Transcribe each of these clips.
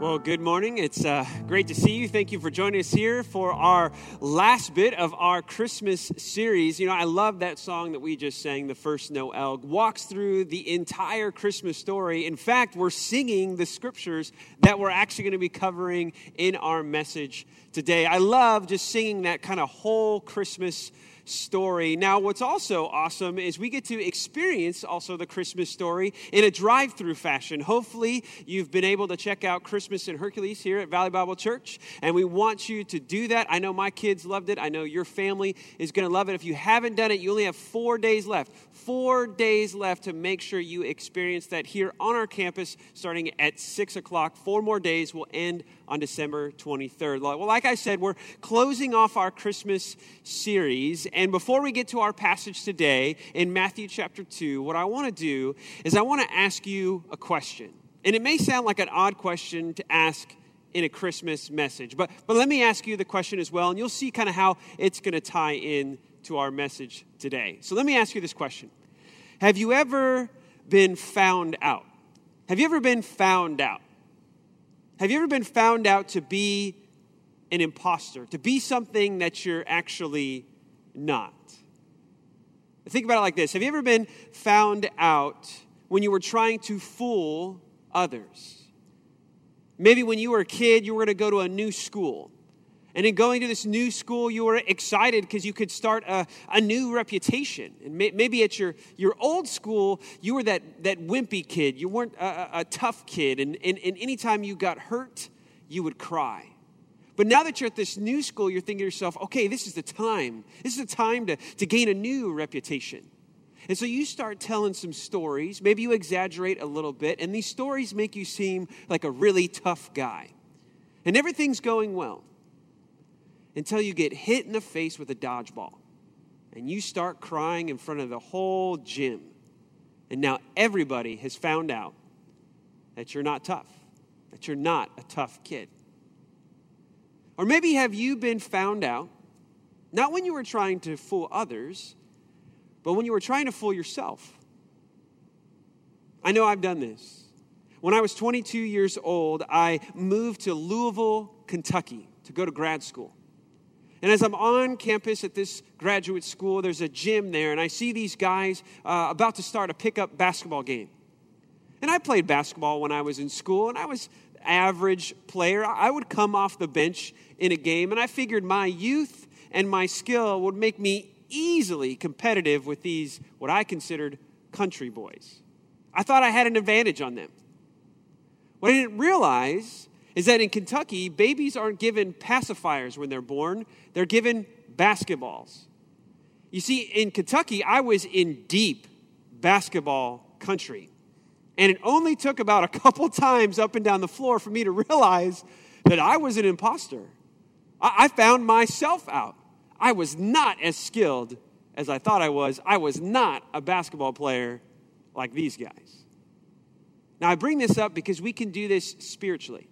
Well, good morning. It's uh, great to see you. Thank you for joining us here for our last bit of our Christmas series. You know, I love that song that we just sang, The First Noel, walks through the entire Christmas story. In fact, we're singing the scriptures that we're actually going to be covering in our message today. I love just singing that kind of whole Christmas story. Now, what's also awesome is we get to experience also the Christmas story in a drive through fashion. Hopefully, you've been able to check out Christmas in Hercules here at Valley Bible Church, and we want you to do that. I know my kids loved it. I know your family is going to love it. If you haven't done it, you only have four days left. Four days left to make sure you experience that here on our campus starting at 6 o'clock. Four more days will end on December 23rd. Well, like I said, we're closing off our Christmas series. And before we get to our passage today in Matthew chapter 2, what I want to do is I want to ask you a question. And it may sound like an odd question to ask in a Christmas message, but, but let me ask you the question as well, and you'll see kind of how it's going to tie in to our message today. So let me ask you this question Have you ever been found out? Have you ever been found out? Have you ever been found out to be an imposter, to be something that you're actually not? Think about it like this Have you ever been found out when you were trying to fool others? Maybe when you were a kid, you were going to go to a new school. And in going to this new school, you were excited because you could start a, a new reputation. And may, maybe at your, your old school, you were that, that wimpy kid. You weren't a, a tough kid. And, and, and anytime you got hurt, you would cry. But now that you're at this new school, you're thinking to yourself, okay, this is the time. This is the time to, to gain a new reputation. And so you start telling some stories. Maybe you exaggerate a little bit, and these stories make you seem like a really tough guy. And everything's going well until you get hit in the face with a dodgeball and you start crying in front of the whole gym. And now everybody has found out that you're not tough, that you're not a tough kid. Or maybe have you been found out, not when you were trying to fool others, but when you were trying to fool yourself? I know I've done this. When I was 22 years old, I moved to Louisville, Kentucky to go to grad school. And as I'm on campus at this graduate school, there's a gym there, and I see these guys uh, about to start a pickup basketball game. And I played basketball when I was in school, and I was average player. I would come off the bench in a game, and I figured my youth and my skill would make me easily competitive with these, what I considered country boys. I thought I had an advantage on them. What I didn't realize is that in Kentucky, babies aren't given pacifiers when they're born, they're given basketballs. You see, in Kentucky, I was in deep basketball country. And it only took about a couple times up and down the floor for me to realize that I was an imposter. I, found myself out. I was not as skilled as I thought I was. I was not a basketball player like these guys. Now, I bring this up because we can do this spiritually.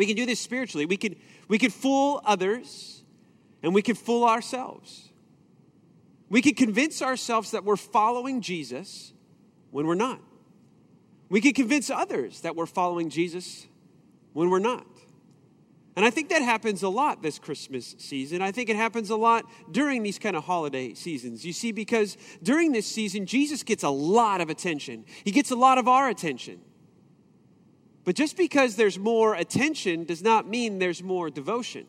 We can do this spiritually. We can, we can fool others and we can fool ourselves. We can convince ourselves that we're following Jesus when we're not. We can convince others that we're following Jesus when we're not. And I think that happens a lot this Christmas season. I think it happens a lot during these kind of holiday seasons. You see, because during this season, Jesus gets a lot of attention, He gets a lot of our attention. But just because there's more attention does not mean there's more devotion.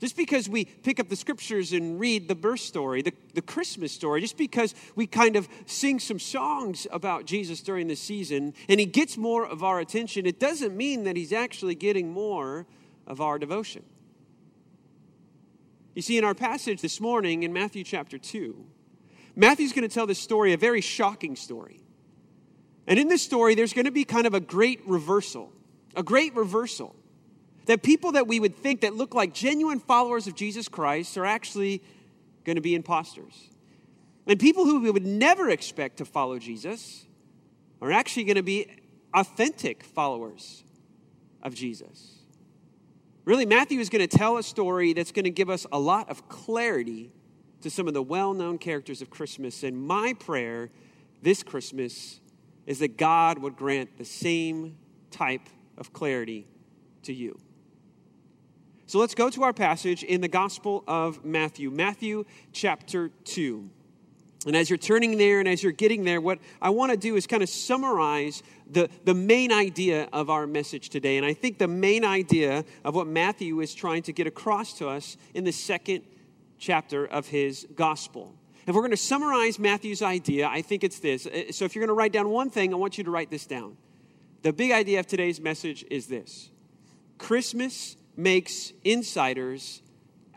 Just because we pick up the scriptures and read the birth story, the, the Christmas story, just because we kind of sing some songs about Jesus during the season and he gets more of our attention, it doesn't mean that he's actually getting more of our devotion. You see, in our passage this morning in Matthew chapter 2, Matthew's going to tell this story, a very shocking story. And in this story, there's going to be kind of a great reversal, a great reversal. That people that we would think that look like genuine followers of Jesus Christ are actually going to be imposters. And people who we would never expect to follow Jesus are actually going to be authentic followers of Jesus. Really, Matthew is going to tell a story that's going to give us a lot of clarity to some of the well known characters of Christmas. And my prayer this Christmas is that God would grant the same type of clarity to you. So let's go to our passage in the Gospel of Matthew, Matthew chapter 2. And as you're turning there and as you're getting there, what I want to do is kind of summarize the, the main idea of our message today. And I think the main idea of what Matthew is trying to get across to us in the second chapter of his gospel. If we're going to summarize Matthew's idea, I think it's this. Uh, so if you're going to write down one thing, I want you to write this down. The big idea of today's message is this Christmas makes insiders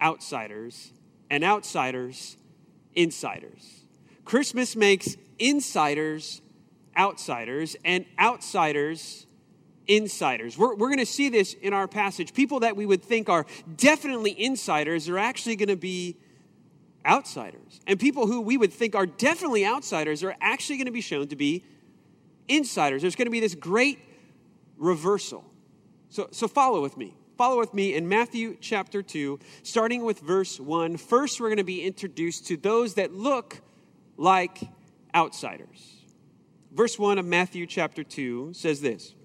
outsiders, and outsiders insiders. Christmas makes insiders outsiders, and outsiders insiders. We're, we're going to see this in our passage. People that we would think are definitely insiders are actually going to be outsiders. And people who we would think are definitely outsiders are actually going to be shown to be insiders. There's going to be this great reversal. So, so follow with me. Follow with me in Matthew chapter 2, starting with verse 1. First, we're going to be introduced to those that look like outsiders. Verse 1 of Matthew chapter 2 says this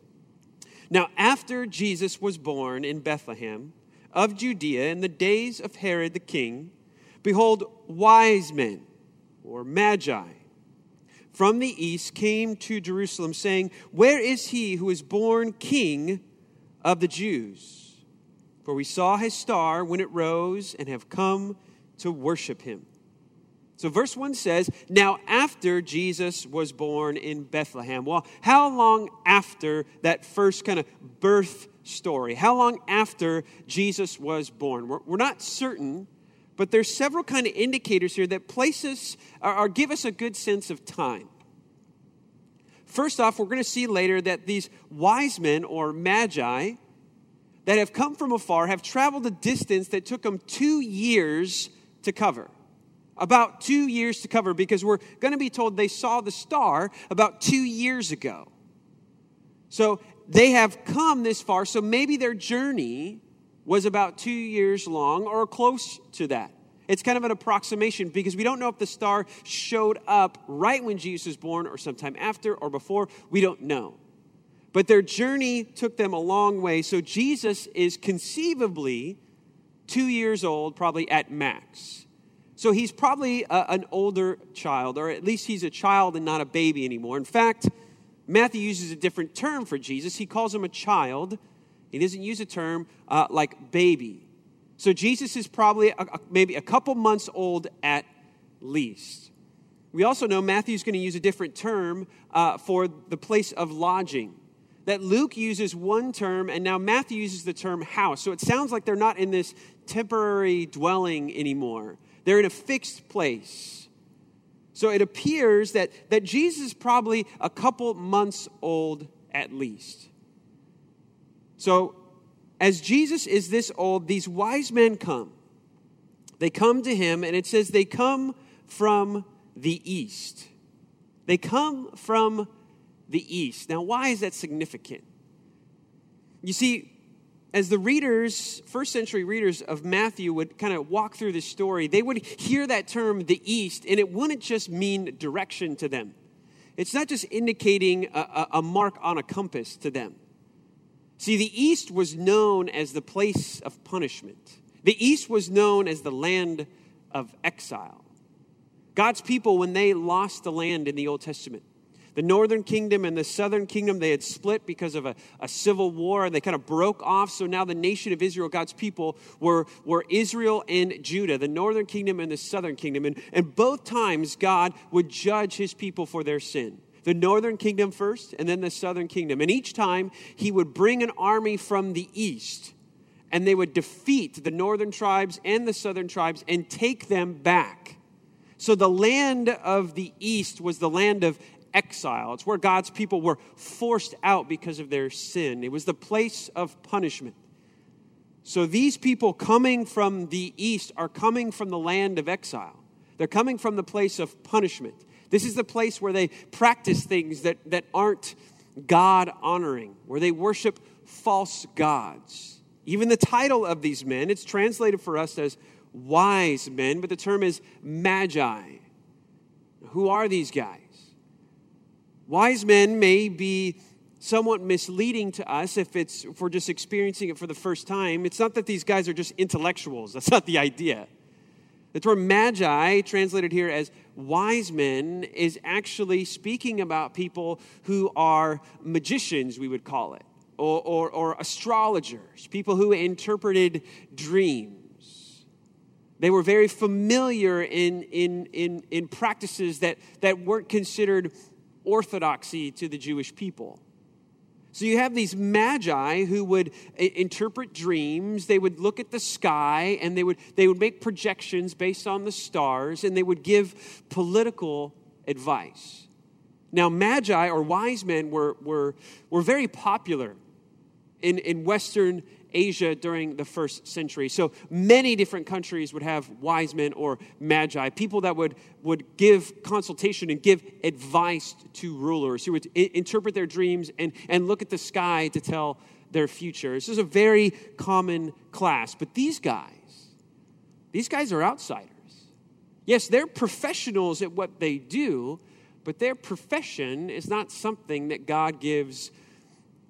Now, after Jesus was born in Bethlehem of Judea in the days of Herod the king, behold, wise men, or magi, from the east came to Jerusalem, saying, Where is he who is born king of the Jews? For we saw his star when it rose and have come to worship him. So, verse 1 says, Now after Jesus was born in Bethlehem. Well, how long after that first kind of birth story? How long after Jesus was born? We're, we're not certain, but there's several kind of indicators here that place us or, or give us a good sense of time. First off, we're going to see later that these wise men or magi that have come from afar have traveled a distance that took them two years to cover about two years to cover because we're going to be told they saw the star about two years ago. So they have come this far, so maybe their journey was about two years long or close to that. It's kind of an approximation because we don't know if the star showed up right when Jesus was born or sometime after or before. We don't know. But their journey took them a long way. So Jesus is conceivably two years old, probably at max. So he's probably a, an older child, or at least he's a child and not a baby anymore. In fact, Matthew uses a different term for Jesus. He calls him a child. He doesn't use a term uh, like baby. So Jesus is probably a, maybe a couple months old at least. We also know Matthew's going to use a different term uh, for the place of lodging. That Luke uses one term, and now Matthew uses the term house. So it sounds like they're not in this temporary dwelling anymore. They're in a fixed place. So it appears that, that Jesus is probably a couple months old at least. So, as Jesus is this old, these wise men come. They come to him, and it says they come from the east. They come from the east. Now, why is that significant? You see, as the readers, first century readers of Matthew would kind of walk through this story, they would hear that term, the East, and it wouldn't just mean direction to them. It's not just indicating a, a, mark on a compass to them. See, the East was known as the place of punishment, the East was known as the land of exile. God's people, when they lost the land in the Old Testament, the northern kingdom and the southern kingdom, they had split because of a, a civil war and they kind of broke off. So now the nation of Israel, God's people, were, were Israel and Judah, the northern kingdom and the southern kingdom. And, and both times, God would judge his people for their sin the northern kingdom first and then the southern kingdom. And each time he would bring an army from the east and they would defeat the northern tribes and the southern tribes and take them back. So the land of the east was the land of exile. It's where God's people were forced out because of their sin. It was the place of punishment. So these people coming from the east are coming from the land of exile. They're coming from the place of punishment. This is the place where they practice things that, that aren't God honoring, where they worship false gods. Even the title of these men, it's translated for us as wise men, but the term is magi. Who are these guys? Wise men may be somewhat misleading to us if it's if we're just experiencing it for the first time. It's not that these guys are just intellectuals. That's not the idea. The term magi, translated here as wise men, is actually speaking about people who are magicians, we would call it, or, or, or astrologers, people who interpreted dreams. They were very familiar in, in, in, in practices that, that weren't considered orthodoxy to the Jewish people. So you have these magi who would uh, interpret dreams. They would look at the sky and they would, they would make projections based on the stars and they would give political advice. Now, magi or wise men were, were, were very popular in, in Western Asia during the first century. So many different countries would have wise men or magi, people that would, would give consultation and give advice to rulers who would I- interpret their dreams and, and look at the sky to tell their future. This is a very common class. But these guys, these guys are outsiders. Yes, they're professionals at what they do, but their profession is not something that God gives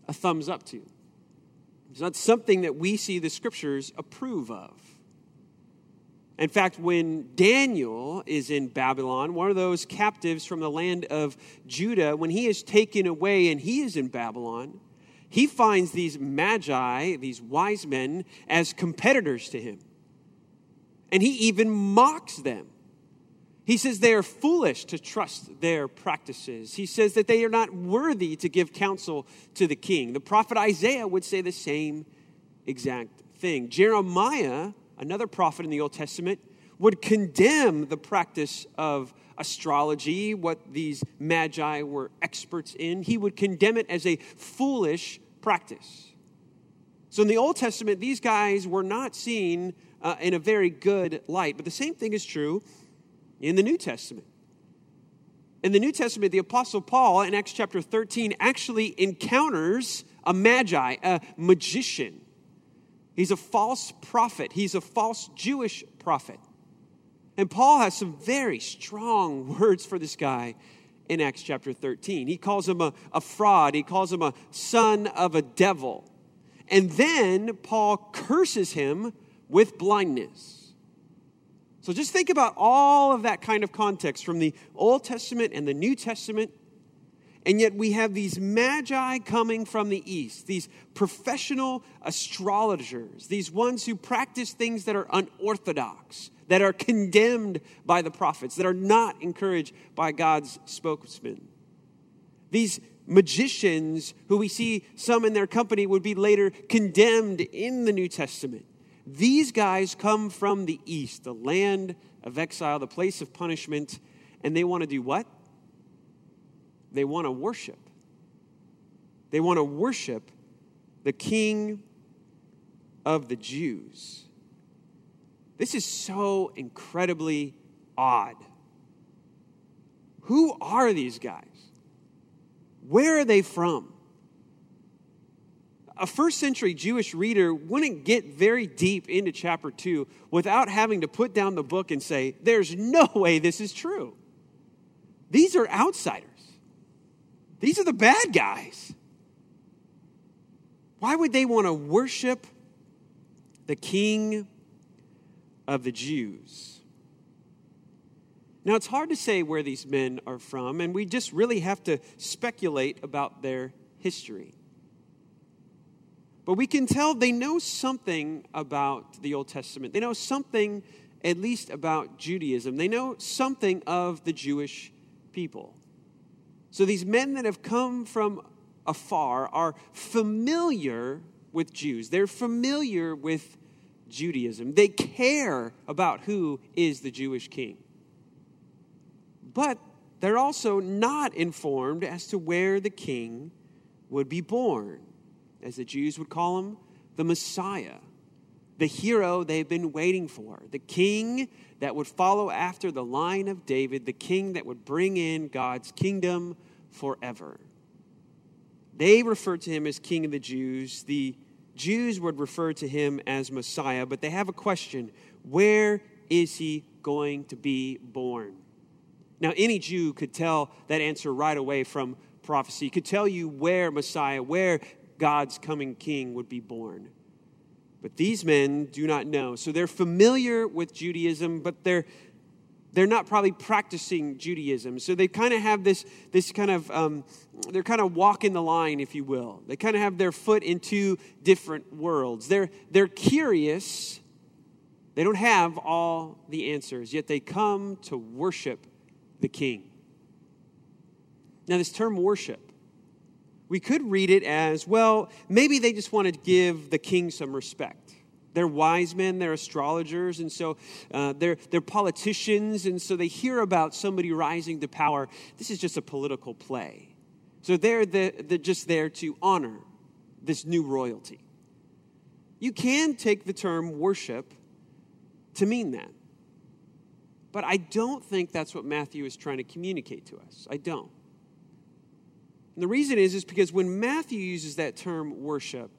a thumbs up to. It's not something that we see the scriptures approve of. In fact, when Daniel is in Babylon, one of those captives from the land of Judah, when he is taken away and he is in Babylon, he finds these magi, these wise men, as competitors to him. And he even mocks them. He says they are foolish to trust their practices. He says that they are not worthy to give counsel to the king. The prophet Isaiah would say the same exact thing. Jeremiah, another prophet in the Old Testament, would condemn the practice of astrology, what these magi were experts in. He would condemn it as a foolish practice. So in the Old Testament, these guys were not seen uh, in a very good light. But the same thing is true in the New Testament. In the New Testament, the Apostle Paul in Acts chapter 13 actually encounters a magi, a magician. He's a false prophet, he's a false Jewish prophet. And Paul has some very strong words for this guy in Acts chapter 13. He calls him a, a fraud, he calls him a son of a devil. And then Paul curses him with blindness. So just think about all of that kind of context from the Old Testament and the New Testament. And yet we have these magi coming from the East, these professional astrologers, these ones who practice things that are unorthodox, that are condemned by the prophets, that are not encouraged by God's spokesman. These magicians, who we see some in their company, would be later condemned in the New Testament. These guys come from the east, the land of exile, the place of punishment, and they want to do what? They want to worship. They want to worship the king of the Jews. This is so incredibly odd. Who are these guys? Where are they from? A first century Jewish reader wouldn't get very deep into chapter 2 without having to put down the book and say, There's no way this is true. These are outsiders, these are the bad guys. Why would they want to worship the king of the Jews? Now, it's hard to say where these men are from, and we just really have to speculate about their history. But we can tell they know something about the Old Testament. They know something, at least, about Judaism. They know something of the Jewish people. So these men that have come from afar are familiar with Jews, they're familiar with Judaism. They care about who is the Jewish king. But they're also not informed as to where the king would be born as the Jews would call him, the Messiah, the hero they've been waiting for, the king that would follow after the line of David, the king that would bring in God's kingdom forever. They referred to him as King of the Jews. The Jews would refer to him as Messiah, but they have a question where is he going to be born? Now, any Jew could tell that answer right away from prophecy, could tell you where Messiah, where God's coming king would be born. But these men do not know. So they're familiar with Judaism, but they're they're not probably practicing Judaism. So they kind of have this, this kind of, um, they're kind of walking the line, if you will. They kind of have their foot in two different worlds. They're, they're curious. They don't have all the answers, yet they come to worship the king. Now, this term worship, we could read it as well, maybe they just want to give the king some respect. They're wise men, they're astrologers, and so uh, they're, they're politicians, and so they hear about somebody rising to power. This is just a political play. So they're, the, they're just there to honor this new royalty. You can take the term worship to mean that. But I don't think that's what Matthew is trying to communicate to us. I don't. The reason is, is because when Matthew uses that term worship,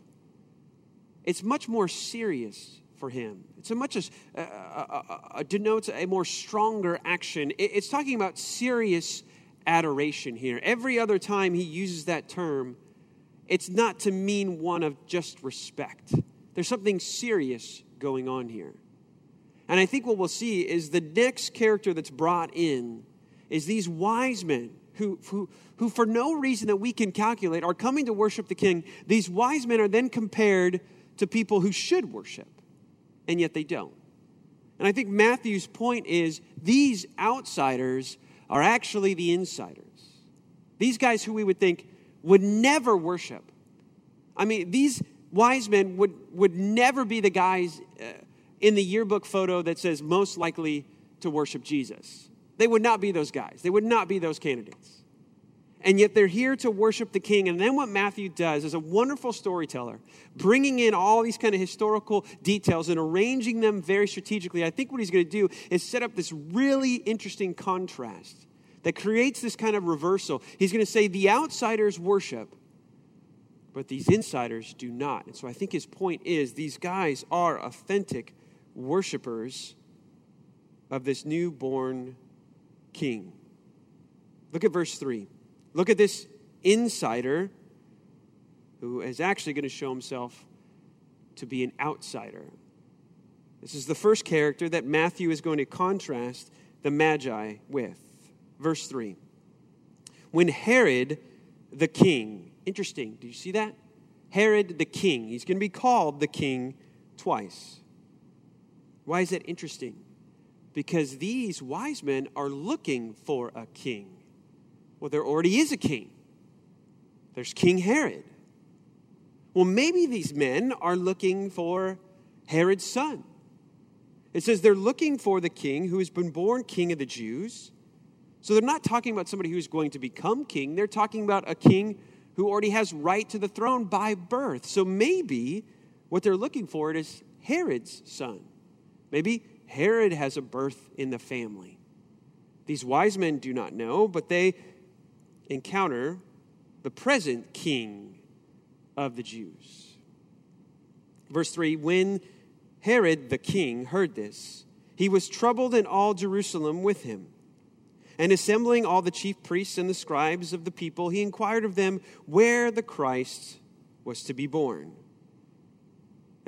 it's much more serious for him. It's a much a, a, a, a denotes a more stronger action. It, it's talking about serious adoration here. Every other time he uses that term, it's not to mean one of just respect. There's something serious going on here. And I think what we'll see is the next character that's brought in is these wise men who, who, who, for no reason that we can calculate, are coming to worship the king. These wise men are then compared to people who should worship, and yet they don't. And I think Matthew's point is these outsiders are actually the insiders. These guys who we would think would never worship. I mean, these wise men would, would never be the guys uh, in the yearbook photo that says most likely to worship Jesus. They would not be those guys, they would not be those candidates and yet they're here to worship the king. And then what Matthew does is a wonderful storyteller, bringing in all these kind of historical details and arranging them very strategically. I think what he's going to do is set up this really interesting contrast that creates this kind of reversal. He's going to say the outsiders worship, but these insiders do not. And so I think his point is these guys are authentic worshipers of this newborn king. Look at verse 3. Look at this insider who is actually going to show himself to be an outsider. This is the first character that Matthew is going to contrast the Magi with. Verse 3. When Herod the king, interesting, do you see that? Herod the king, he's going to be called the king twice. Why is that interesting? Because these wise men are looking for a king. Well, there already is a king. There's King Herod. Well, maybe these men are looking for Herod's son. It says they're looking for the king who has been born king of the Jews. So they're not talking about somebody who's going to become king. They're talking about a king who already has right to the throne by birth. So maybe what they're looking for is Herod's son. Maybe Herod has a birth in the family. These wise men do not know, but they encounter the present king of the Jews. Verse 3 When Herod the king heard this, he was troubled, and all Jerusalem with him. And assembling all the chief priests and the scribes of the people, he inquired of them where the Christ was to be born.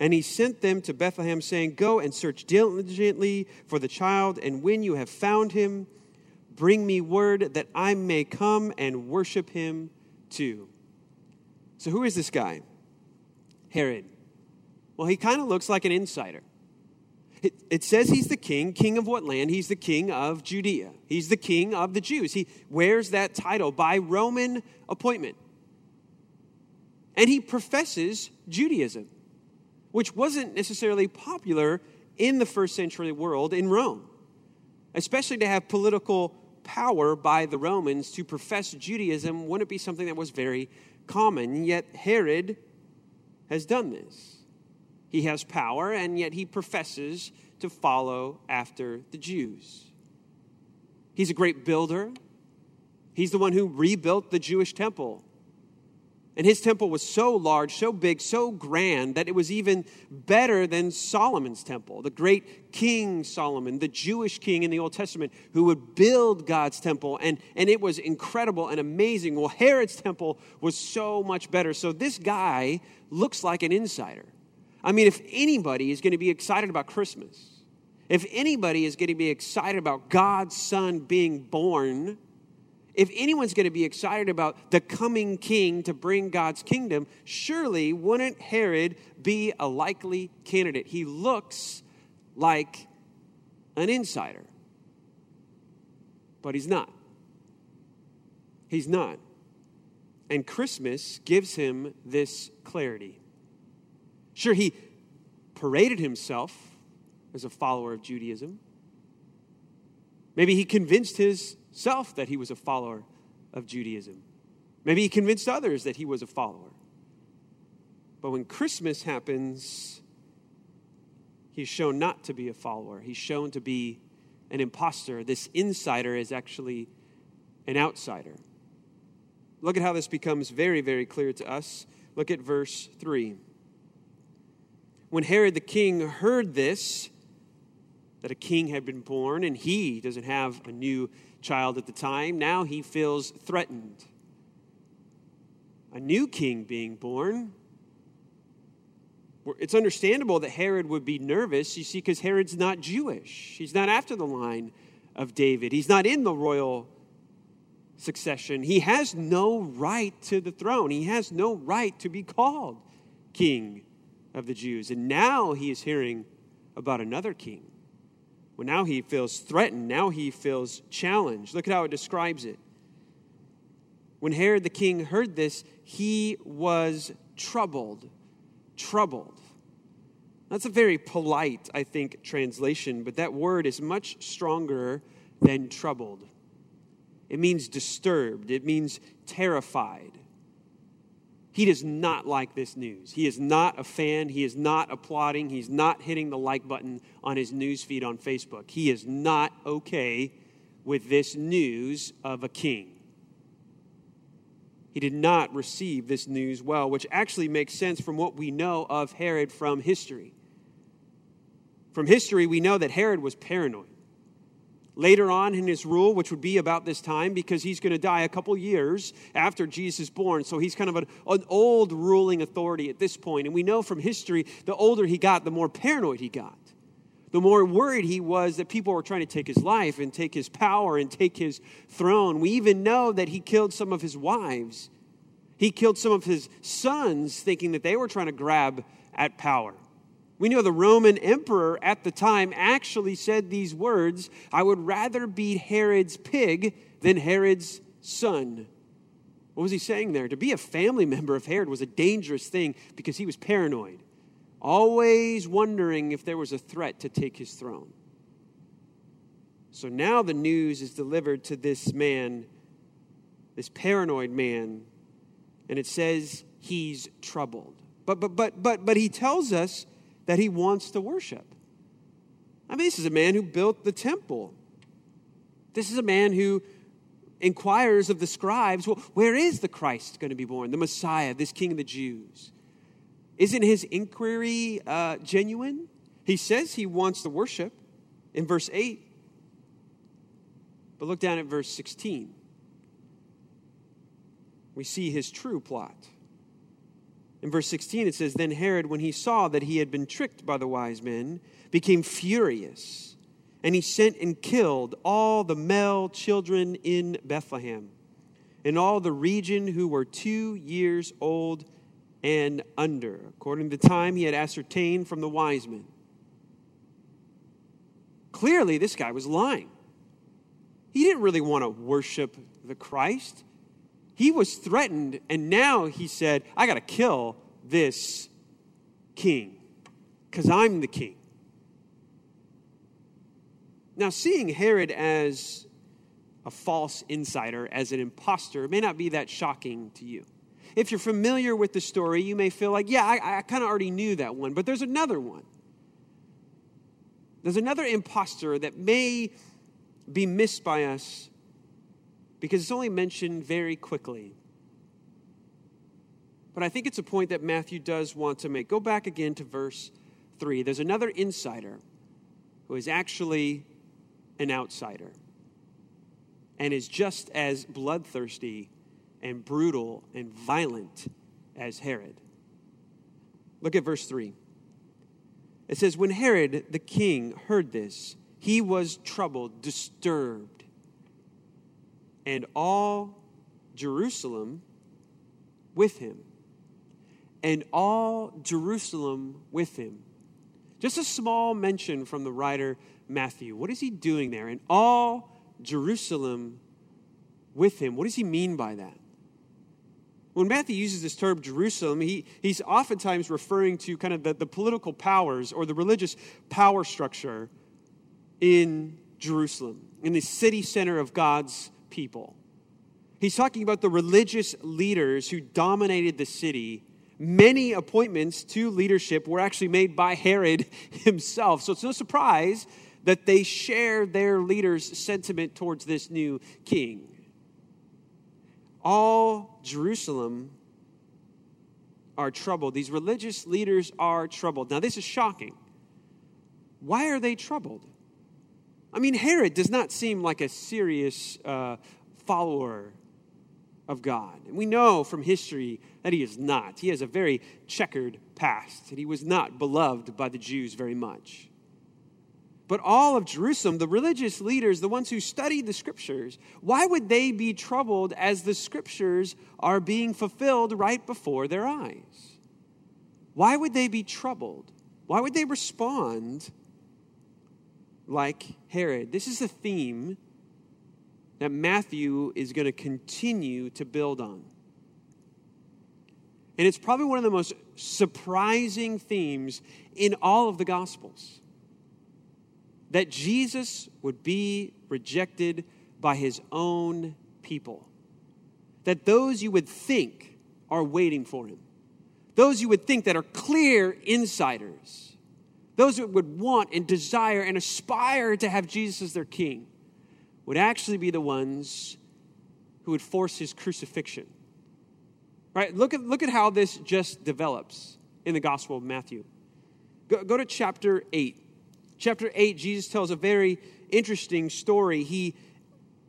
And he sent them to Bethlehem, saying, Go and search diligently for the child, and when you have found him, bring me word that I may come and worship him too. So, who is this guy? Herod? Well, he kind of looks like an insider. It, it, says he's the king. King of what land? He's the king of Judea. He's the king of the Jews. He wears that title by Roman appointment. And he professes Judaism, which wasn't necessarily popular in the first century world in Rome, especially to have political power by the Romans to profess Judaism wouldn't be something that was very common. Yet Herod has done this. He has power, and yet he professes to follow after the Jews. He's a great builder. He's the one who rebuilt the Jewish temple. And his temple was so large, so big, so grand that it was even better than Solomon's temple, the great King Solomon, the Jewish king in the Old Testament who would build God's temple. And, and it was incredible and amazing. Well, Herod's temple was so much better. So this guy looks like an insider. I mean, if anybody is going to be excited about Christmas, if anybody is going to be excited about God's son being born, if anyone's going to be excited about the coming king to bring God's kingdom, surely wouldn't Herod be a likely candidate? He looks like an insider, but he's not. He's not. And Christmas gives him this clarity. Sure, he paraded himself as a follower of Judaism. Maybe he convinced his self that he was a follower of Judaism. Maybe he convinced others that he was a follower. But when Christmas happens, he's shown not to be a follower. He's shown to be an impostor. This insider is actually an outsider. Look at how this becomes very, very clear to us. Look at verse 3. When Herod the king heard this, that a king had been born, and he doesn't have a new child at the time. Now he feels threatened. A new king being born. It's understandable that Herod would be nervous, you see, because Herod's not Jewish. He's not after the line of David, he's not in the royal succession. He has no right to the throne, he has no right to be called king of the Jews. And now he is hearing about another king. Well, now he feels threatened. Now he feels challenged. Look at how it describes it. When Herod the king heard this, he was troubled. Troubled. That's a very polite, I think, translation, but that word is much stronger than troubled. It means disturbed, it means terrified. He does not like this news. He is not a fan. He is not applauding. He's not hitting the like button on his news feed on Facebook. He is not okay with this news of a king. He did not receive this news well, which actually makes sense from what we know of Herod from history. From history, we know that Herod was paranoid later on in his rule, which would be about this time because he's going to die a couple years after Jesus is born. So he's kind of an, an, old ruling authority at this point. And we know from history, the older he got, the more paranoid he got. The more worried he was that people were trying to take his life and take his power and take his throne. We even know that he killed some of his wives. He killed some of his sons, thinking that they were trying to grab at power. We know the Roman emperor at the time actually said these words I would rather be Herod's pig than Herod's son. What was he saying there? To be a family member of Herod was a dangerous thing because he was paranoid, always wondering if there was a threat to take his throne. So now the news is delivered to this man, this paranoid man, and it says he's troubled. But but but but but he tells us that he wants to worship. I mean, this is a man who built the temple. This is a man who inquires of the scribes, well, where is the Christ going to be born, the Messiah, this King of the Jews? Isn't his inquiry uh, genuine? He says he wants to worship in verse 8. But look down at verse 16. We see his true plot. In verse 16, it says Then Herod, when he saw that he had been tricked by the wise men, became furious, and he sent and killed all the male children in Bethlehem, and all the region who were two years old and under, according to the time he had ascertained from the wise men. Clearly, this guy was lying. He didn't really want to worship the Christ. He was threatened, and now he said, I got to kill this king because I'm the king. Now, seeing Herod as a false insider, as an impostor, may not be that shocking to you. if you're familiar with the story, you may feel like, yeah, I, I kind of already knew that one, but there's another one. There's another impostor that may be missed by us because it's only mentioned very quickly. But I think it's a point that Matthew does want to make. Go back again to verse 3. There's another insider who is actually an outsider and is just as bloodthirsty and brutal and violent as Herod. Look at verse 3. It says, When Herod the king heard this, he was troubled, disturbed, and all Jerusalem with him. And all Jerusalem with him. Just a small mention from the writer Matthew. What is he doing there? And all Jerusalem with him. What does he mean by that? When Matthew uses this term Jerusalem, he, he's oftentimes referring to kind of the, the political powers or the religious power structure in Jerusalem, in the city center of God's people. He's talking about the religious leaders who dominated the city. Many appointments to leadership were actually made by Herod himself. So it's no surprise that they share their leader's sentiment towards this new king. All Jerusalem are troubled. These religious leaders are troubled. Now, this is shocking. Why are they troubled? I mean, Herod does not seem like a serious uh, follower of God. And we know from history that he is not. He has a very checkered past, and he was not beloved by the Jews very much. But all of Jerusalem, the religious leaders, the ones who studied the scriptures, why would they be troubled as the scriptures are being fulfilled right before their eyes? Why would they be troubled? Why would they respond like Herod. This is a theme that Matthew is going to continue to build on. And it's probably one of the most surprising themes in all of the Gospels that Jesus would be rejected by his own people. That those you would think are waiting for him, those you would think that are clear insiders, those that would want and desire and aspire to have Jesus as their king, would actually be the ones who would force his crucifixion. Right? Look at, look at how this just develops in the Gospel of Matthew. Go, go to chapter 8. Chapter 8, Jesus tells a very interesting story. He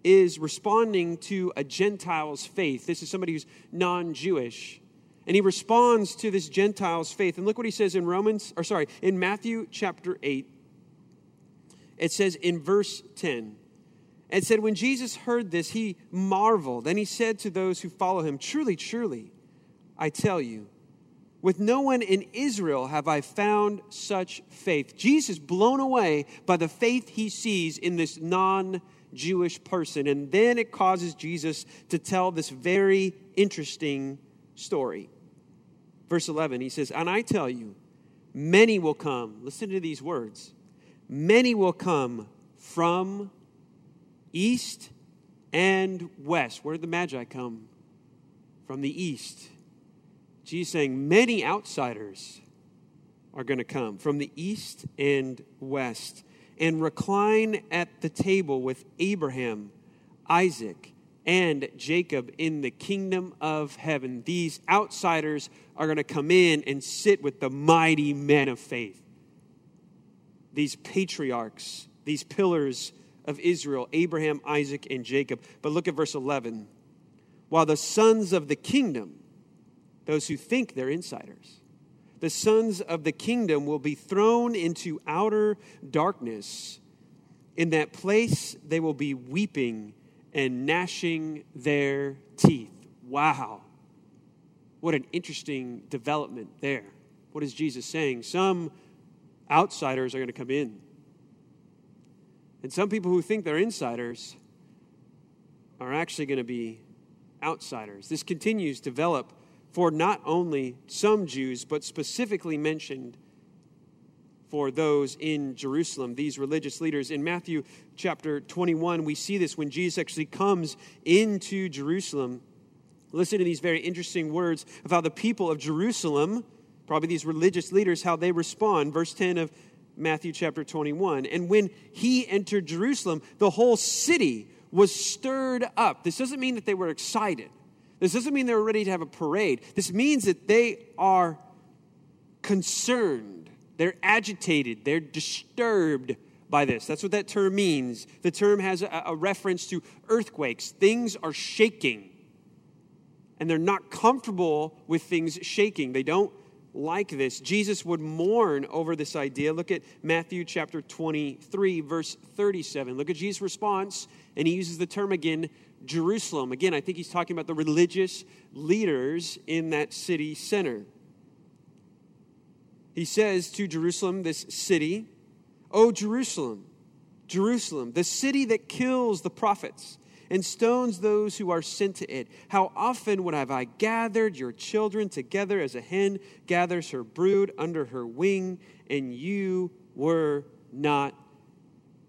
is responding to a Gentile's faith. This is somebody who's non Jewish. And he responds to this Gentile's faith. And look what he says in Romans, or sorry, in Matthew chapter 8. It says in verse 10, it said, When Jesus heard this, he marveled. And he said to those who follow him, Truly, truly, I tell you, with no one in Israel have I found such faith. Jesus blown away by the faith he sees in this non Jewish person. And then it causes Jesus to tell this very interesting story verse 11, he says, And I tell you, many will come. Listen to these words. Many will come from east and west. Where did the Magi come? From the east. Jesus saying, Many outsiders are going to come from the east and west and recline at the table with Abraham, Isaac, and Jacob in the kingdom of heaven. These outsiders are going to come in and sit with the mighty men of faith. These patriarchs, these pillars of Israel, Abraham, Isaac, and Jacob. But look at verse 11. While the sons of the kingdom, those who think they're insiders, the sons of the kingdom will be thrown into outer darkness. In that place, they will be weeping and gnashing their teeth. Wow. What an interesting development there. What is Jesus saying? Some outsiders are going to come in. And some people who think they're insiders are actually going to be outsiders. This continues to develop for not only some Jews, but specifically mentioned for those in Jerusalem, these religious leaders. In Matthew chapter 21, we see this when Jesus actually comes into Jerusalem. Listen to these very interesting words of how the people of Jerusalem, probably these religious leaders, how they respond. Verse 10 of Matthew chapter 21. And when he entered Jerusalem, the whole city was stirred up. This doesn't mean that they were excited. This doesn't mean they were ready to have a parade. This means that they are concerned, they're agitated, they're disturbed by this. That's what that term means. The term has a, a reference to earthquakes. Things are shaking, and they're not comfortable with things shaking. They don't like this. Jesus would mourn over this idea. Look at Matthew chapter 23, verse 37. Look at Jesus' response, and he uses the term again, Jerusalem. Again, I think he's talking about the religious leaders in that city center. He says to Jerusalem, this city, O Jerusalem, Jerusalem, the city that kills the prophets and stones those who are sent to it. How often would have I gathered your children together as a hen gathers her brood under her wing, and you were not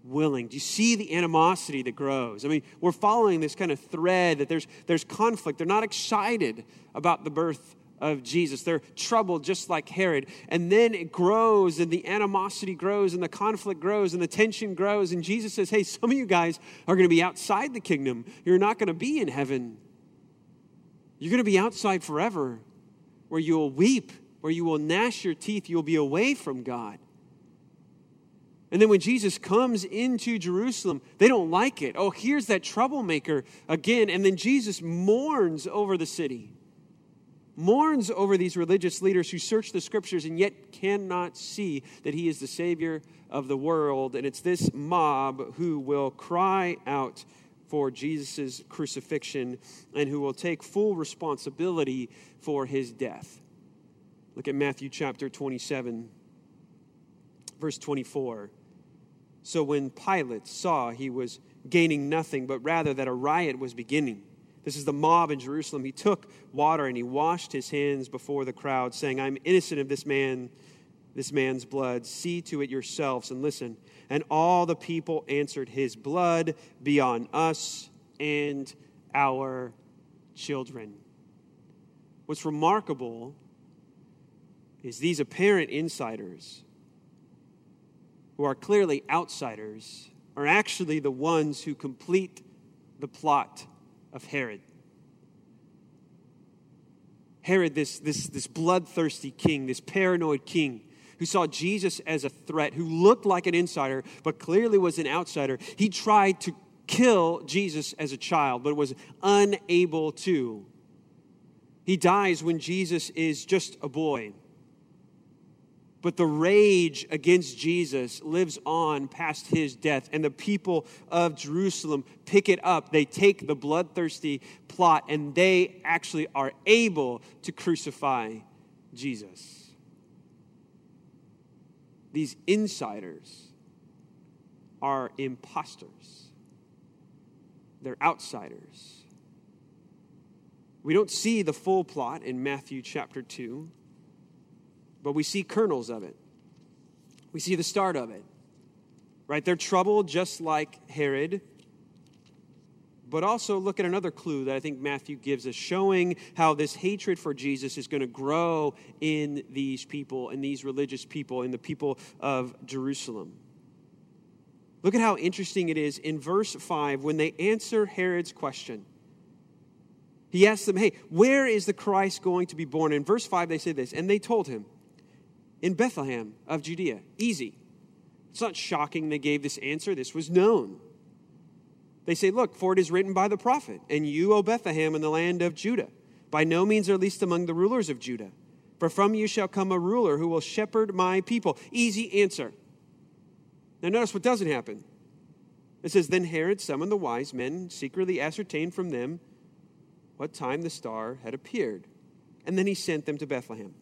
willing. Do you see the animosity that grows? I mean, we're following this kind of thread that there's, there's conflict. They're not excited about the birth of Jesus. They're troubled just like Herod. And then it grows, and the animosity grows, and the conflict grows, and the tension grows. And Jesus says, Hey, some of you guys are going to be outside the kingdom. You're not going to be in heaven. You're going to be outside forever, where you will weep, where you will gnash your teeth. You'll be away from God. And then when Jesus comes into Jerusalem, they don't like it. Oh, here's that troublemaker again. And then Jesus mourns over the city mourns over these religious leaders who search the scriptures and yet cannot see that he is the Savior of the world. And it's this mob who will cry out for Jesus' crucifixion and who will take full responsibility for his death. Look at Matthew chapter 27, verse 24. So when Pilate saw he was gaining nothing, but rather that a riot was beginning, this is the mob in Jerusalem. He took water and he washed his hands before the crowd, saying, I'm innocent of this man, this man's blood. See to it yourselves and listen. And all the people answered, His blood be on us and our children. What's remarkable is these apparent insiders, who are clearly outsiders, are actually the ones who complete the plot of Herod. Herod, this, this, this bloodthirsty king, this paranoid king, who saw Jesus as a threat, who looked like an insider, but clearly was an outsider, he tried to kill Jesus as a child, but was unable to. He dies when Jesus is just a boy. But the rage against Jesus lives on past his death, and the people of Jerusalem pick it up. They take the bloodthirsty plot, and they actually are able to crucify Jesus. These insiders are imposters, they're outsiders. We don't see the full plot in Matthew chapter 2 but we see kernels of it. We see the start of it. Right? They're troubled just like Herod. But also look at another clue that I think Matthew gives us, showing how this hatred for Jesus is going to grow in these people, in these religious people, in the people of Jerusalem. Look at how interesting it is in verse 5 when they answer Herod's question. He asks them, Hey, where is the Christ going to be born? In verse 5, they say this, and they told him, in Bethlehem of Judea. Easy. It's not shocking they gave this answer. This was known. They say, Look, for it is written by the prophet, and you, O Bethlehem, in the land of Judah, by no means are least among the rulers of Judah. For from you shall come a ruler who will shepherd my people. Easy answer. Now, notice what doesn't happen. It says, Then Herod summoned the wise men, secretly ascertained from them what time the star had appeared. And then he sent them to Bethlehem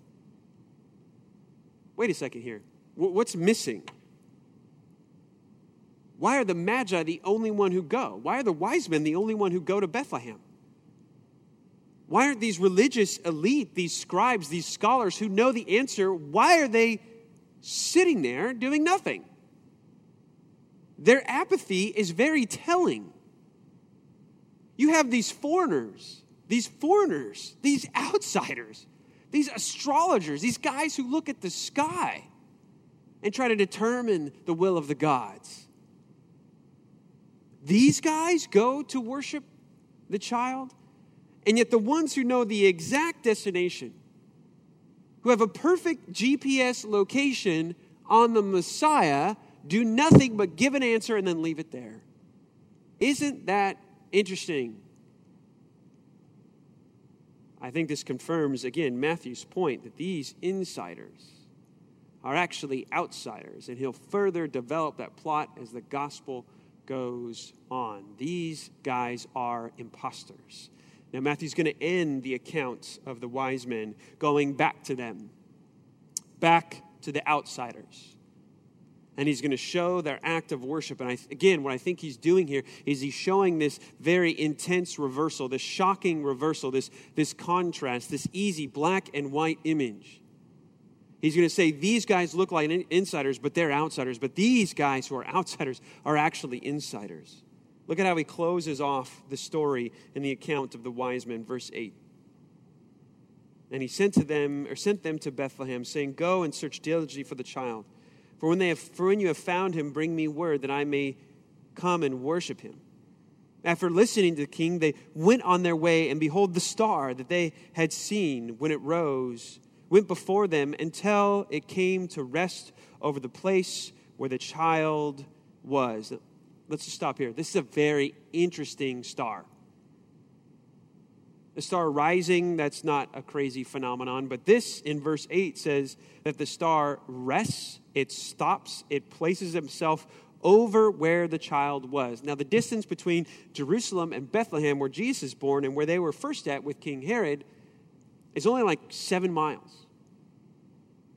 wait a second here. What's missing? Why are the Magi the only one who go? Why are the wise men the only one who go to Bethlehem? Why aren't these religious elite, these scribes, these scholars who know the answer, why are they sitting there doing nothing? Their apathy is very telling. You have these foreigners these foreigners, these outsiders, these astrologers, these guys who look at the sky and try to determine the will of the gods. These guys go to worship the child, and yet the ones who know the exact destination, who have a perfect GPS location on the Messiah, do nothing but give an answer and then leave it there. Isn't that interesting? I think this confirms, again, Matthew's point that these insiders are actually outsiders, and he'll further develop that plot as the gospel goes on. These guys are imposters. Now, Matthew's going to end the account of the wise men going back to them, back to the outsiders and he's going to show their act of worship. And I, again, what I think he's doing here is he's showing this very intense reversal, this shocking reversal, this, this contrast, this easy black and white image. He's going to say these guys look like insiders, but they're outsiders. But these guys who are outsiders are actually insiders. Look at how he closes off the story in the account of the wise men, verse 8. And he sent to them, or sent them to Bethlehem, saying, Go and search diligently for the child. For when, they have, for when you have found him, bring me word that I may come and worship him. After listening to the king, they went on their way, and behold, the star that they had seen when it rose went before them until it came to rest over the place where the child was. Let's just stop here. This is a very interesting star. The star rising, that's not a crazy phenomenon, but this in verse 8 says that the star rests, it stops, it places itself over where the child was. Now, the distance between Jerusalem and Bethlehem, where Jesus is born and where they were first at with King Herod, is only like seven miles.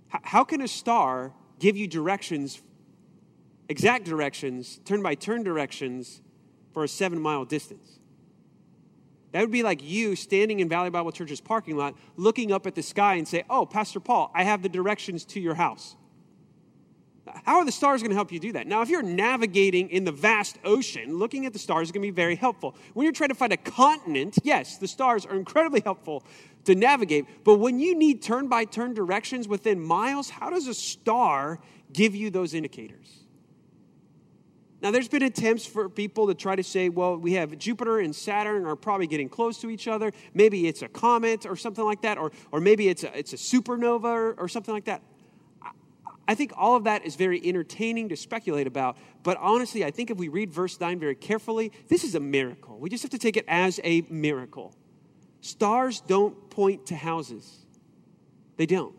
How can a star give you directions, exact directions, turn by turn directions, for a seven mile distance? That would be like you standing in Valley Bible Church's parking lot, looking up at the sky and say, Oh, Pastor Paul, I have the directions to your house. How are the stars going to help you do that? Now, if you're navigating in the vast ocean, looking at the stars is going to be very helpful. When you're trying to find a continent, yes, the stars are incredibly helpful to navigate. But when you need turn by turn directions within miles, how does a star give you those indicators? Now, there's been attempts for people to try to say, well, we have Jupiter and Saturn are probably getting close to each other. Maybe it's a comet or something like that, or, or maybe it's a, it's a supernova or, or something like that. I think all of that is very entertaining to speculate about, but honestly, I think if we read verse 9 very carefully, this is a miracle. We just have to take it as a miracle. Stars don't point to houses, they don't.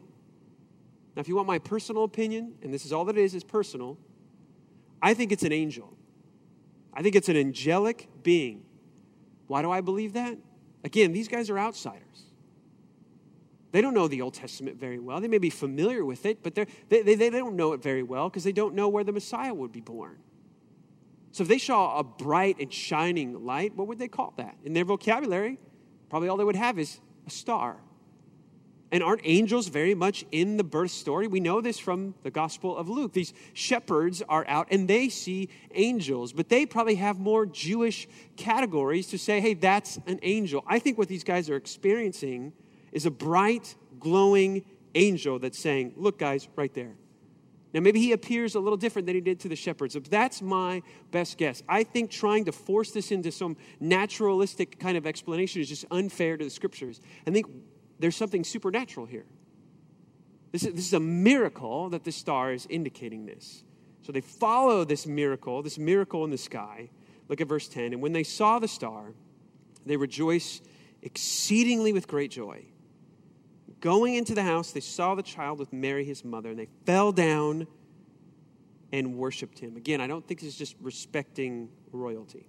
Now, if you want my personal opinion, and this is all that it is, is personal, I think it's an angel. I think it's an angelic being. Why do I believe that? Again, these guys are outsiders. They don't know the Old Testament very well. They may be familiar with it, but they, they, they don't know it very well because they don't know where the Messiah would be born. So if they saw a bright and shining light, what would they call that? In their vocabulary, probably all they would have is a star. And aren't angels very much in the birth story? We know this from the Gospel of Luke. These shepherds are out and they see angels, but they probably have more Jewish categories to say, hey, that's an angel. I think what these guys are experiencing is a bright, glowing angel that's saying, look, guys, right there. Now, maybe he appears a little different than he did to the shepherds. That's my best guess. I think trying to force this into some naturalistic kind of explanation is just unfair to the scriptures. I think there's something supernatural here. This is, this is a miracle that the star is indicating this. So they follow this miracle, this miracle in the sky. Look at verse 10. And when they saw the star, they rejoice exceedingly with great joy. Going into the house, they saw the child with Mary, his mother, and they fell down and worshiped him. Again, I don't think this is just respecting royalty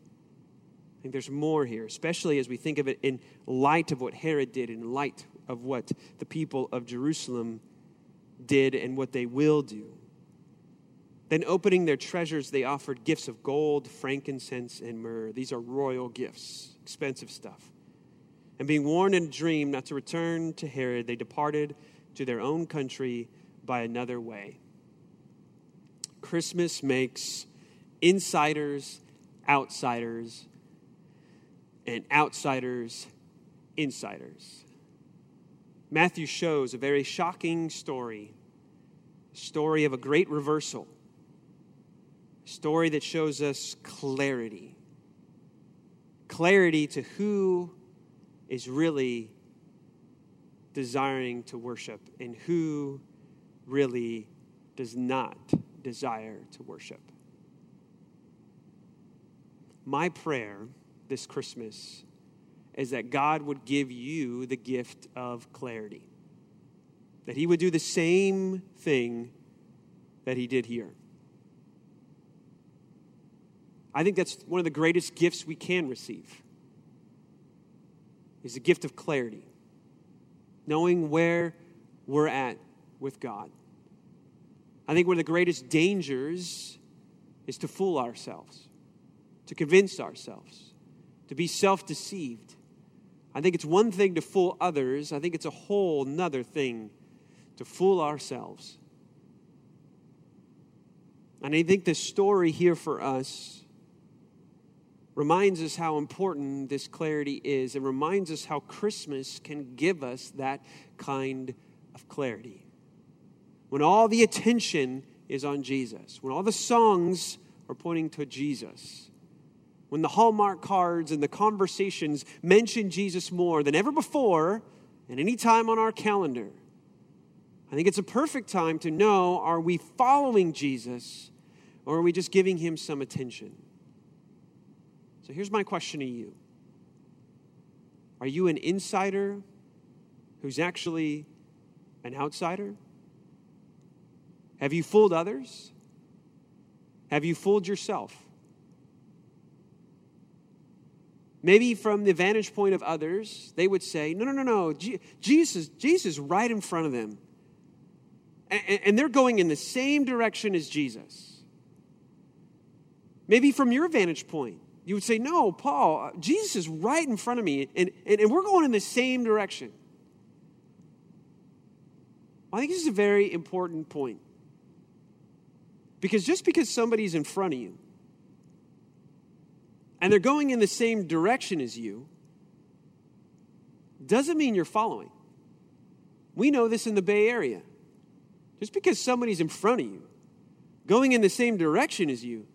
I think there's more here, especially as we think of it in light of what Herod did, in light of what the people of Jerusalem did and what they will do. Then, opening their treasures, they offered gifts of gold, frankincense, and myrrh. These are royal gifts, expensive stuff. And being warned in a dream not to return to Herod, they departed to their own country by another way. Christmas makes insiders outsiders and outsiders insiders. Matthew shows a very shocking story, a story of a great reversal, a story that shows us clarity. Clarity to who is really desiring to worship and who really does not desire to worship. My prayer this Christmas is that God would give you the gift of clarity, that He would do the same thing that He did here. I think that's one of the greatest gifts we can receive is the gift of clarity knowing where we're at with God. I think one of the greatest dangers is to fool ourselves, to convince ourselves, to be self deceived. I think it's one thing to fool others, I think it's a whole nother thing to fool ourselves. And I think this story here for us reminds us how important this clarity is and reminds us how Christmas can give us that kind of clarity. When all the attention is on Jesus, when all the songs are pointing to Jesus, when the Hallmark cards and the conversations mention Jesus more than ever before and any time on our calendar, I think it's a perfect time to know are we following Jesus or are we just giving him some attention? So here's my question to you Are you an insider who's actually an outsider? Have you fooled others? Have you fooled yourself? Maybe from the vantage point of others, they would say, no, no, no, no, Jesus, Jesus right in front of them. And they're going in the same direction as Jesus. Maybe from your vantage point, you would say, No, Paul, uh, Jesus is right in front of me, and, and, and we're going in the same direction. I think this is a very important point. Because just because somebody's in front of you and they're going in the same direction as you doesn't mean you're following. We know this in the Bay Area. Just because somebody's in front of you, going in the same direction as you,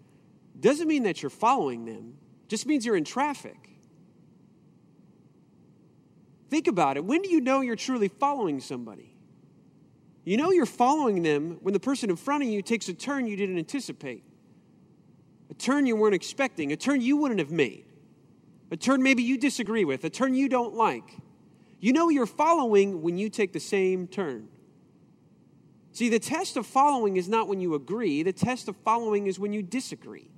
doesn't mean that you're following them, just means you're in traffic. Think about it. When do you know you're truly following somebody? You know you're following them when the person in front of you takes a turn you didn't anticipate, a turn you weren't expecting, a turn you wouldn't have made, a turn maybe you disagree with, a turn you don't like. You know you're following when you take the same turn. See, the test of following is not when you agree, the test of following is when you disagree.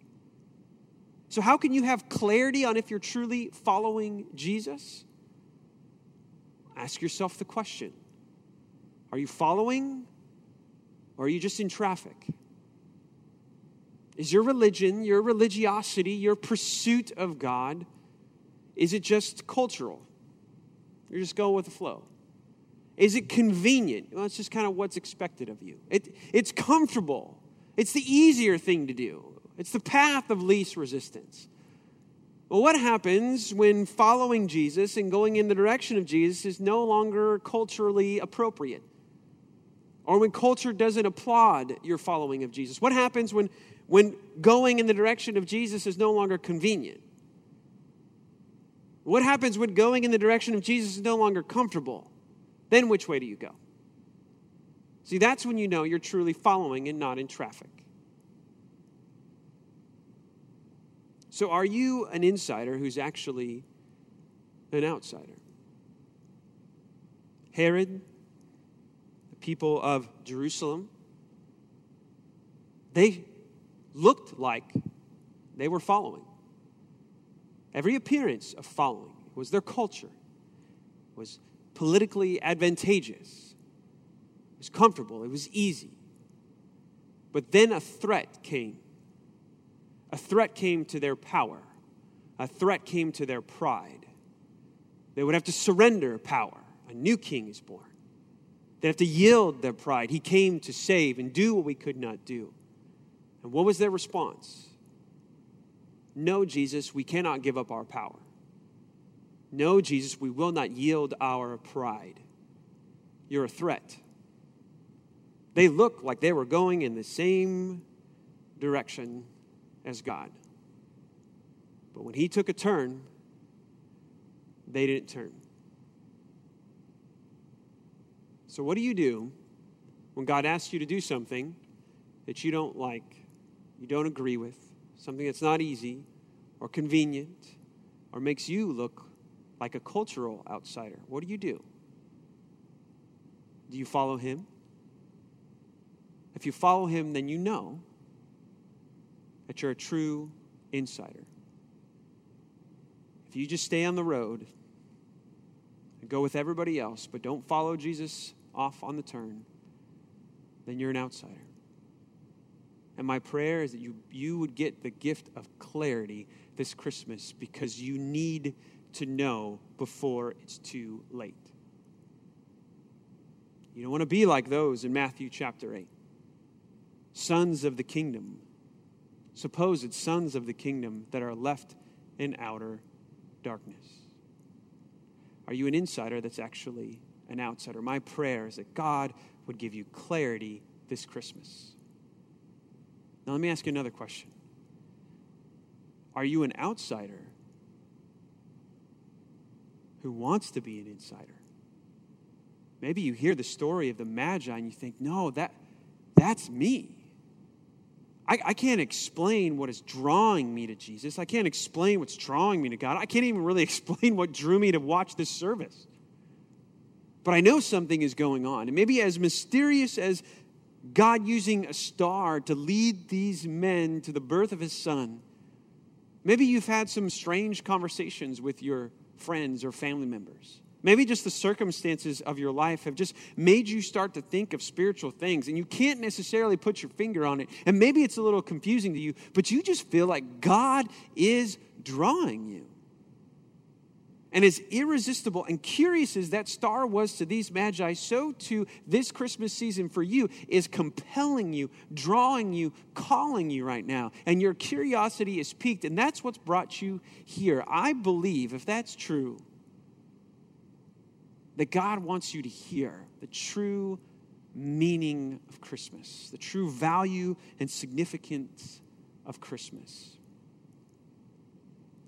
So, how can you have clarity on if you're truly following Jesus? Ask yourself the question Are you following or are you just in traffic? Is your religion, your religiosity, your pursuit of God, is it just cultural? You're just going with the flow. Is it convenient? Well, it's just kind of what's expected of you. It, it's comfortable. It's the easier thing to do. It's the path of least resistance. Well, what happens when following Jesus and going in the direction of Jesus is no longer culturally appropriate? Or when culture doesn't applaud your following of Jesus? What happens when, when going in the direction of Jesus is no longer convenient? What happens when going in the direction of Jesus is no longer comfortable? Then which way do you go? See, that's when you know you're truly following and not in traffic. So, are you an insider who's actually an outsider? Herod, the people of Jerusalem, they looked like they were following. Every appearance of following was their culture, was politically advantageous, it was comfortable, it was easy. But then a threat came a threat came to their power, a threat came to their pride. They would have to surrender power. A new king is born. They have to yield their pride. He came to save and do what we could not do. And what was their response? No, Jesus, we cannot give up our power. No, Jesus, we will not yield our pride. You're a threat. They look like they were going in the same direction as God. But when he took a turn, they didn't turn. So, what do you do when God asks you to do something that you don't like, you don't agree with, something that's not easy or convenient or makes you look like a cultural outsider? What do you do? Do you follow him? If you follow him, then you know that you're a true insider. If you just stay on the road and go with everybody else, but don't follow Jesus off on the turn, then you're an outsider. And my prayer is that you, you would get the gift of clarity this Christmas because you need to know before it's too late. You don't want to be like those in Matthew chapter 8. Sons of the kingdom, supposed sons of the kingdom that are left in outer darkness. Are you an insider that's actually an outsider? My prayer is that God would give you clarity this Christmas. Now, let me ask you another question Are you an outsider who wants to be an insider? Maybe you hear the story of the Magi and you think, no, that, that's me. I, I can't explain what is drawing me to Jesus. I can't explain what's drawing me to God. I can't even really explain what drew me to watch this service. But I know something is going on. And maybe as mysterious as God using a star to lead these men to the birth of his son, maybe you've had some strange conversations with your friends or family members. Maybe just the circumstances of your life have just made you start to think of spiritual things, and you can't necessarily put your finger on it. And maybe it's a little confusing to you, but you just feel like God is drawing you. And as irresistible and curious as that star was to these magi, so too this Christmas season for you is compelling you, drawing you, calling you right now. And your curiosity is piqued, and that's what's brought you here. I believe, if that's true, that God wants you to hear the true meaning of Christmas, the true value and significance of Christmas.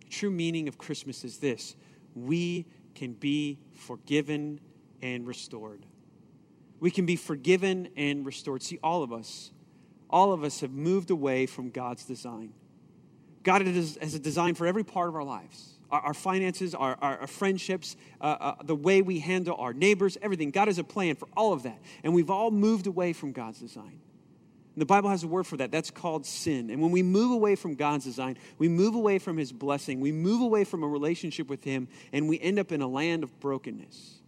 The true meaning of Christmas is this we can be forgiven and restored. We can be forgiven and restored. See, all of us, all of us have moved away from God's design. God has a design for every part of our lives our, our finances, our, our, our friendships, uh, uh, the way we handle our neighbors, everything. God has a plan for all of that. And we've all moved away from God's design. The Bible has a word for that. That's called sin. And when we move away from God's design, we move away from His blessing, we move away from a relationship with Him, and we end up in a land of brokenness.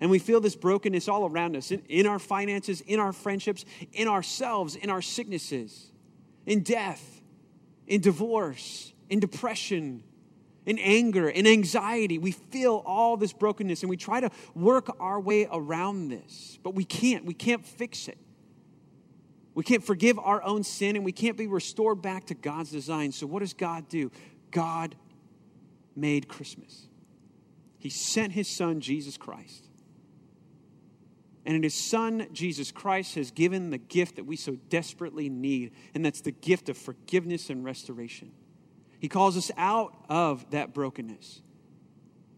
And we feel this brokenness all around us in, in our finances, in our friendships, in ourselves, in our sicknesses, in death, in divorce, in depression, in anger, in anxiety. We feel all this brokenness and we try to work our way around this, but we can't. We can't fix it. We can't forgive our own sin and we can't be restored back to God's design. So, what does God do? God made Christmas. He sent his son, Jesus Christ. And in his son, Jesus Christ, has given the gift that we so desperately need, and that's the gift of forgiveness and restoration. He calls us out of that brokenness.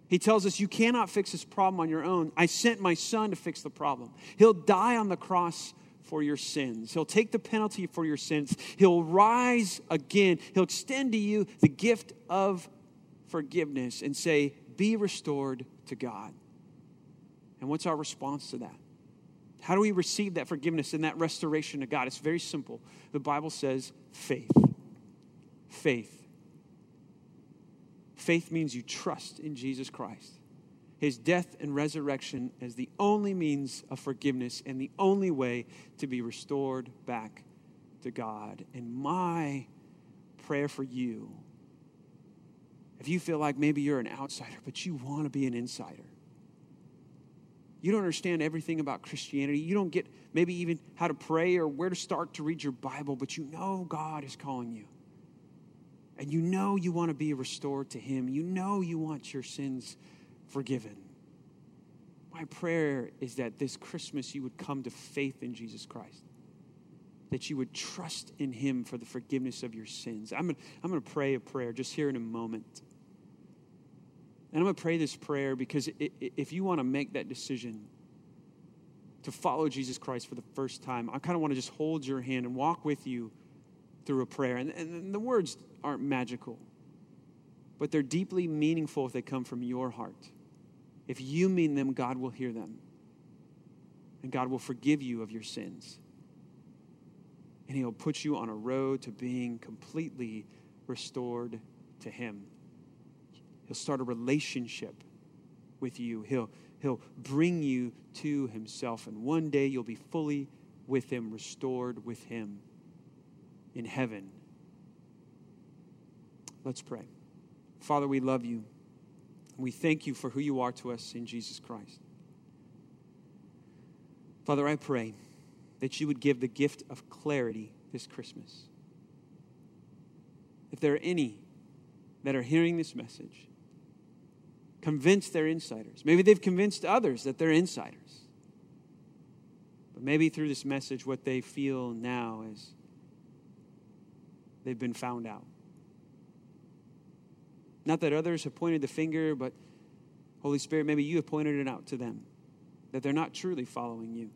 He tells us, You cannot fix this problem on your own. I sent my son to fix the problem. He'll die on the cross for your sins. He'll take the penalty for your sins. He'll rise again. He'll extend to you the gift of forgiveness and say, Be restored to God. And what's our response to that? How do we receive that forgiveness and that restoration to God? It's very simple. The Bible says faith. Faith. Faith means you trust in Jesus Christ, his death and resurrection as the only means of forgiveness and the only way to be restored back to God. And my prayer for you, if you feel like maybe you're an outsider, but you want to be an insider, you don't understand everything about Christianity. You don't get maybe even how to pray or where to start to read your Bible, but you know God is calling you and you know you want to be restored to Him, you know you want your sins forgiven. My prayer is that this Christmas you would come to faith in Jesus Christ, that you would trust in Him for the forgiveness of your sins. I'm gonna, I'm gonna pray a prayer just here in a moment. And I'm to pray this prayer because if you want to make that decision to follow Jesus Christ for the first time, I kind of want to just hold your hand and walk with you through a prayer. And, and the words aren't magical, but they're deeply meaningful if they come from your heart. If you mean them, God will hear them. And God will forgive you of your sins. And He'll put you on a road to being completely restored to Him. He'll start a relationship with you. He'll, he'll bring you to himself. And one day you'll be fully with him, restored with him in heaven. Let's pray. Father, we love you. We thank you for who you are to us in Jesus Christ. Father, I pray that you would give the gift of clarity this Christmas. If there are any that are hearing this message convinced they're insiders. Maybe they've convinced others that they're insiders. But maybe through this message, what they feel now is they've been found out. Not that others have pointed the finger, but Holy Spirit, maybe you have pointed it out to them that they're not truly following you.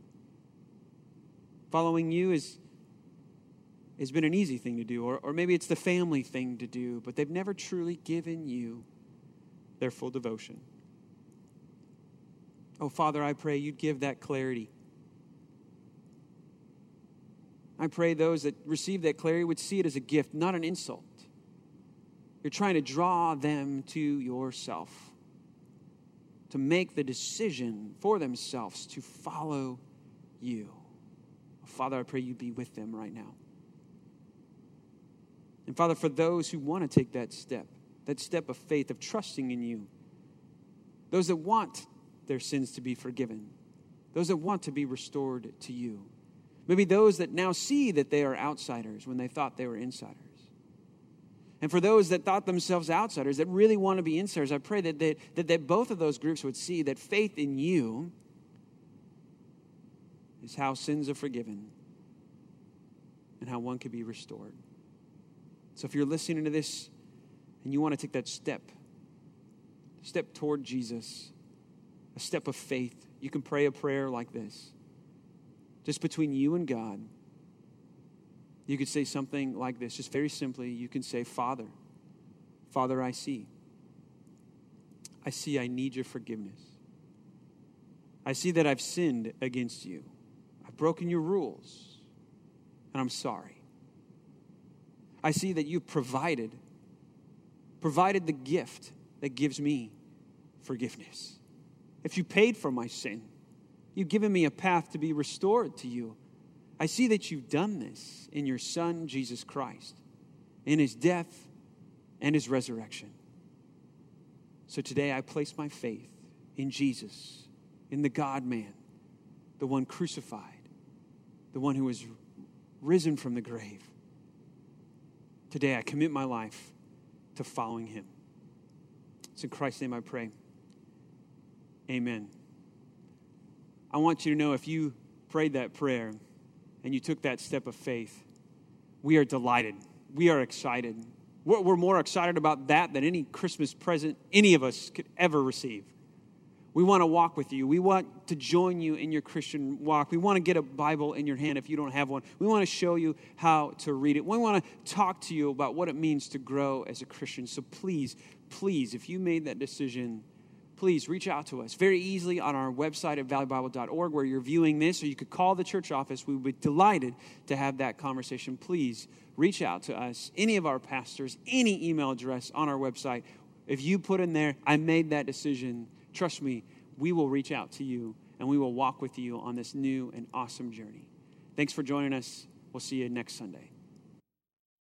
Following you is has been an easy thing to do, or, or maybe it's the family thing to do, but they've never truly given you their full devotion. Oh, Father, I pray you'd give that clarity. I pray those that receive that clarity would see it as a gift, not an insult. You're trying to draw them to yourself, to make the decision for themselves to follow you. Father, I pray you be with them right now. And Father, for those who want to take that step, that step of faith, of trusting in you. Those that want their sins to be forgiven, those that want to be restored to you. Maybe those that now see that they are outsiders when they thought they were insiders. And for those that thought themselves outsiders, that really want to be insiders, I pray that, they, that, that both of those groups would see that faith in you is how sins are forgiven and how one can be restored. So if you're listening to this and you want to take that step, step toward Jesus, a step of faith, you can pray a prayer like this. Just between you and God, you could say something like this, just very simply. You can say, Father, Father, I see. I see I need your forgiveness. I see that I've sinned against you. I've broken your rules, and I'm sorry. I see that you've provided provided the gift that gives me forgiveness. If you paid for my sin, you've given me a path to be restored to you. I see that you've done this in your Son, Jesus Christ, in his death and his resurrection. So today I place my faith in Jesus, in the God man, the one crucified, the one who was risen from the grave. Today I commit my life to following him. It's in Christ's name I pray. Amen. I want you to know if you prayed that prayer and you took that step of faith, we are delighted. We are excited. We're, we're more excited about that than any Christmas present any of us could ever receive. We want to walk with you. We want to join you in your Christian walk. We want to get a Bible in your hand if you don't have one. We want to show you how to read it. We want to talk to you about what it means to grow as a Christian. So please, please, if you made that decision, please reach out to us very easily on our website at valleybible.org where you're viewing this, or you could call the church office. We would be delighted to have that conversation. Please reach out to us, any of our pastors, any email address on our website. If you put in there, I made that decision Trust me, we will reach out to you and we will walk with you on this new and awesome journey. Thanks for joining us. We'll see you next Sunday.